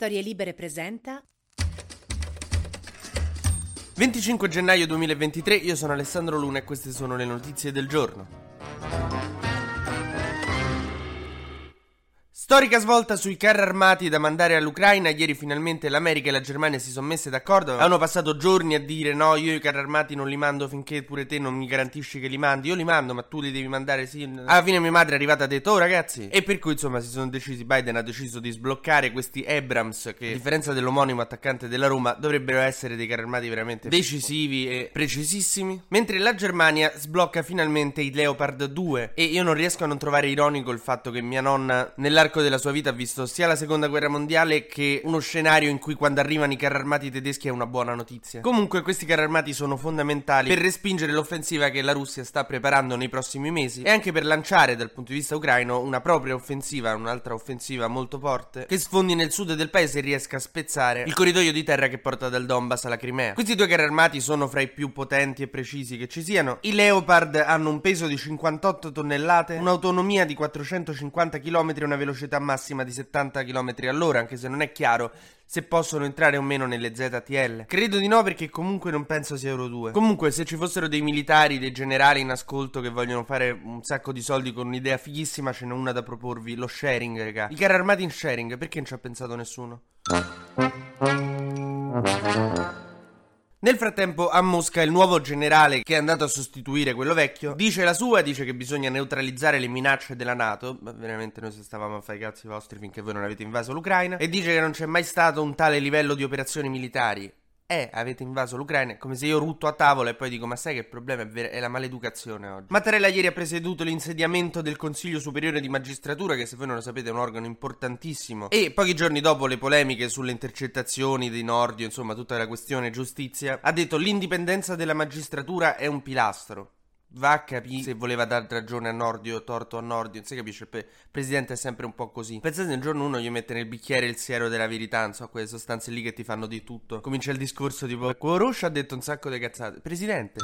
Storie Libere presenta 25 gennaio 2023, io sono Alessandro Luna e queste sono le notizie del giorno. Storica svolta sui carri armati da mandare all'Ucraina. Ieri finalmente l'America e la Germania si sono messe d'accordo. Hanno passato giorni a dire no, io i carri armati non li mando finché pure te non mi garantisci che li mandi. Io li mando, ma tu li devi mandare sì. Alla fine mia madre è arrivata e ha detto, oh ragazzi. E per cui insomma si sono decisi, Biden ha deciso di sbloccare questi Abrams che a differenza dell'omonimo attaccante della Roma dovrebbero essere dei carri armati veramente decisivi e precisissimi. Mentre la Germania sblocca finalmente i Leopard 2 e io non riesco a non trovare ironico il fatto che mia nonna nell'arco nell'arco della sua vita ha visto sia la seconda guerra mondiale che uno scenario in cui quando arrivano i carri armati tedeschi è una buona notizia. Comunque questi carri armati sono fondamentali per respingere l'offensiva che la Russia sta preparando nei prossimi mesi e anche per lanciare dal punto di vista ucraino una propria offensiva, un'altra offensiva molto forte che sfondi nel sud del paese e riesca a spezzare il corridoio di terra che porta dal Donbass alla Crimea. Questi due carri armati sono fra i più potenti e precisi che ci siano. I Leopard hanno un peso di 58 tonnellate, un'autonomia di 450 km e una velocità velocità massima di 70 km all'ora, anche se non è chiaro se possono entrare o meno nelle ZTL. Credo di no perché comunque non penso sia Euro 2. Comunque se ci fossero dei militari, dei generali in ascolto che vogliono fare un sacco di soldi con un'idea fighissima, ce n'è una da proporvi, lo sharing, raga. I carri armati in sharing, perché non ci ha pensato nessuno? Nel frattempo a Mosca il nuovo generale che è andato a sostituire quello vecchio dice la sua, dice che bisogna neutralizzare le minacce della Nato, ma veramente noi se stavamo a fare i cazzi vostri finché voi non avete invaso l'Ucraina, e dice che non c'è mai stato un tale livello di operazioni militari. Eh, avete invaso l'Ucraina, è come se io rutto a tavola e poi dico ma sai che il problema è, ver- è la maleducazione oggi. Mattarella ieri ha presieduto l'insediamento del Consiglio Superiore di Magistratura, che se voi non lo sapete è un organo importantissimo, e pochi giorni dopo le polemiche sulle intercettazioni di Nordio, insomma tutta la questione giustizia, ha detto l'indipendenza della magistratura è un pilastro. Va a capire se voleva dare ragione a Nordio o torto a Nordio. Non si capisce. Il pre- presidente è sempre un po' così. Pensate un giorno uno gli mette nel bicchiere il siero della verità. Non so, quelle sostanze lì che ti fanno di tutto. Comincia il discorso tipo: Coroscio ha detto un sacco di cazzate. Presidente.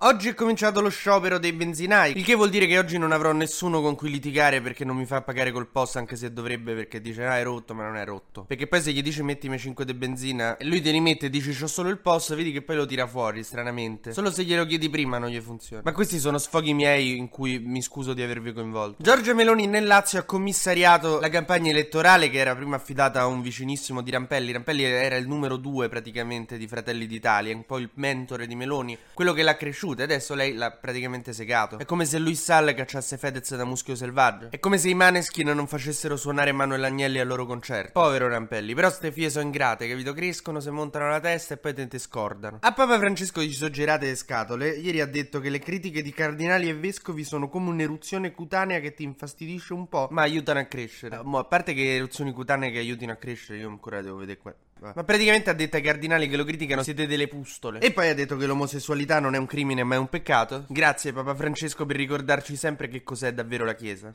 Oggi è cominciato lo sciopero dei benzinai, il che vuol dire che oggi non avrò nessuno con cui litigare perché non mi fa pagare col post anche se dovrebbe perché dice ah è rotto ma non è rotto. Perché poi se gli dici mettimi 5 di benzina e lui te li mette e dici c'ho solo il post, vedi che poi lo tira fuori stranamente. Solo se glielo chiedi prima non gli funziona. Ma questi sono sfoghi miei in cui mi scuso di avervi coinvolto. Giorgia Meloni nel Lazio ha commissariato la campagna elettorale che era prima affidata a un vicinissimo di Rampelli. Rampelli era il numero 2 praticamente di Fratelli d'Italia, un po' il mentore di Meloni, quello che l'ha cresciuto cresciute, adesso lei l'ha praticamente segato. È come se Luis Sall cacciasse Fedez da muschio selvaggio. È come se i Maneskin non facessero suonare Manuel Agnelli al loro concerto. Povero Rampelli, però ste fie sono ingrate, capito? Crescono, si montano la testa e poi te, te scordano. A Papa Francesco gli sono girate le scatole. Ieri ha detto che le critiche di cardinali e vescovi sono come un'eruzione cutanea che ti infastidisce un po', ma aiutano a crescere. Uh, mo, a parte che eruzioni cutanee che aiutino a crescere, io ancora devo vedere qua. Ma praticamente ha detto ai cardinali che lo criticano siete delle pustole. E poi ha detto che l'omosessualità non è un crimine ma è un peccato. Grazie Papa Francesco per ricordarci sempre che cos'è davvero la Chiesa.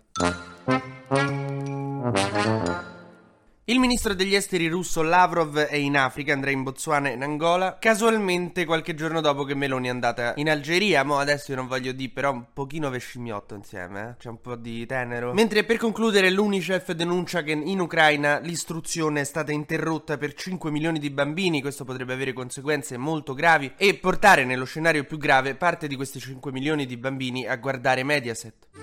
Il ministro degli esteri russo Lavrov è in Africa, andrà in Botswana e in Angola. Casualmente, qualche giorno dopo che Meloni è andata in Algeria, mo adesso io non voglio dire, però un pochino vescimmiotto insieme, eh? C'è un po' di tenero. Mentre per concludere, l'UNICEF denuncia che in Ucraina l'istruzione è stata interrotta per 5 milioni di bambini. Questo potrebbe avere conseguenze molto gravi e portare nello scenario più grave parte di questi 5 milioni di bambini a guardare Mediaset.